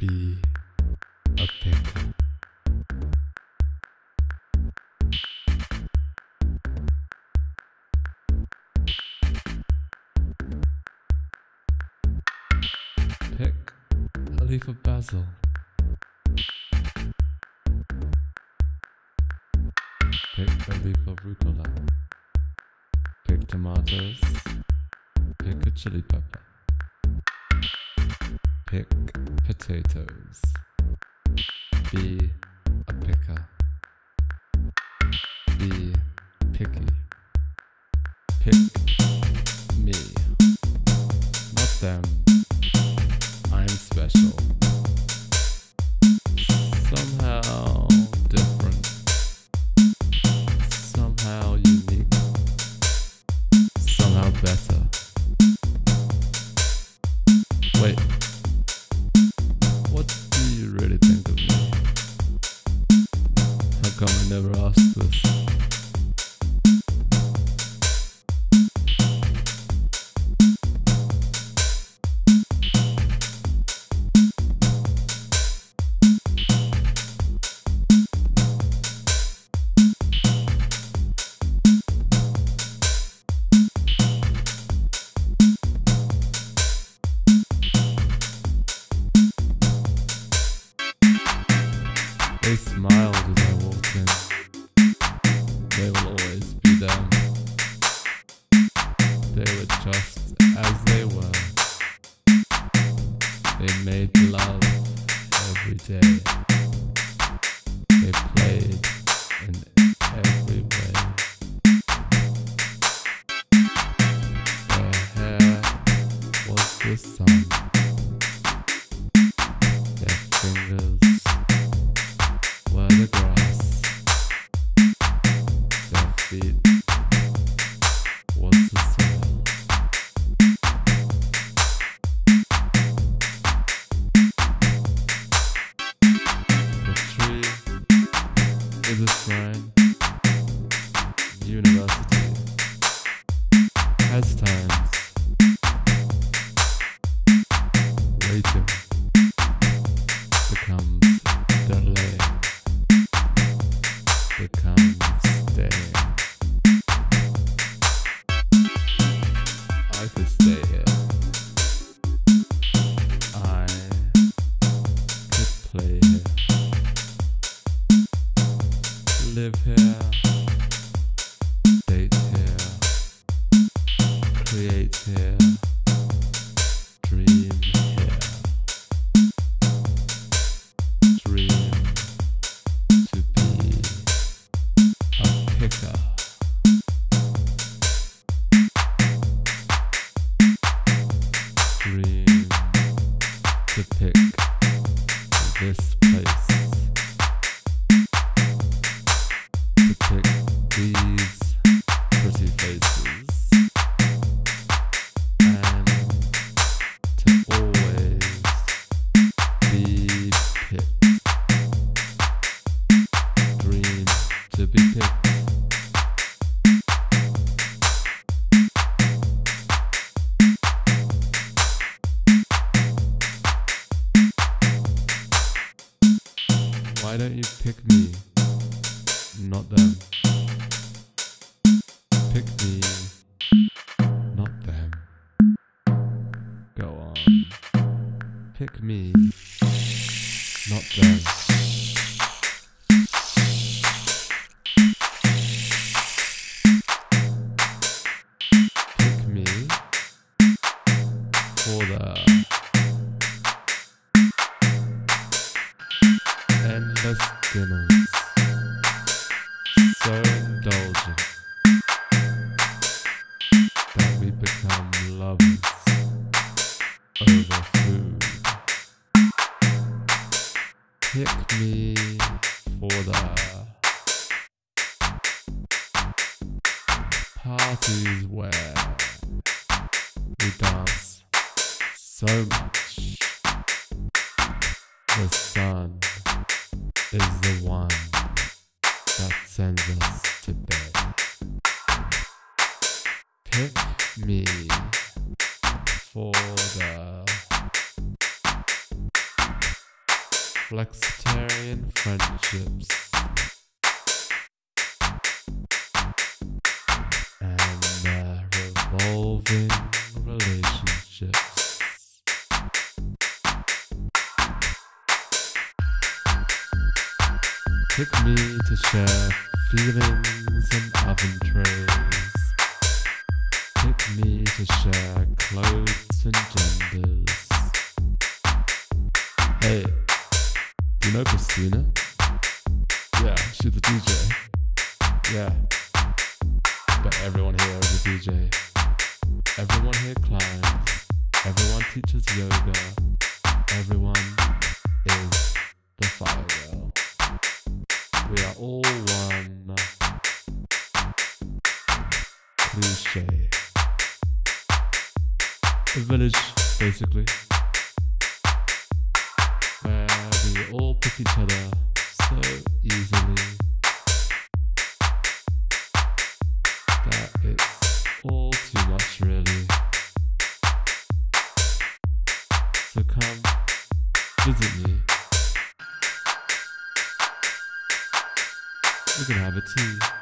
be a pickle. Pick a leaf of basil. Pick a leaf of rucola. Pick tomatoes. Pick a chili pepper. Pick potatoes. Be Never asked this? Place. Why don't you pick me, not them? Pick me, not them. Go on. Pick me, not them. So indulgent that we become lovers over food. Pick me for the parties where we dance so much. The sun is the one that sends us to bed. Pick me for the flexitarian friendships, and uh, revolving Pick me to share feelings and oven trays. Pick me to share clothes and genders. Hey, you know Christina? Yeah, she's a DJ. Yeah. But everyone here is a DJ. Everyone here climbs. Everyone teaches yoga. Everyone is the fire girl. We are all one. Cliche. A village, basically. Where we all pick each other so easily that it's all too much, really. So come visit me. We can have a tea.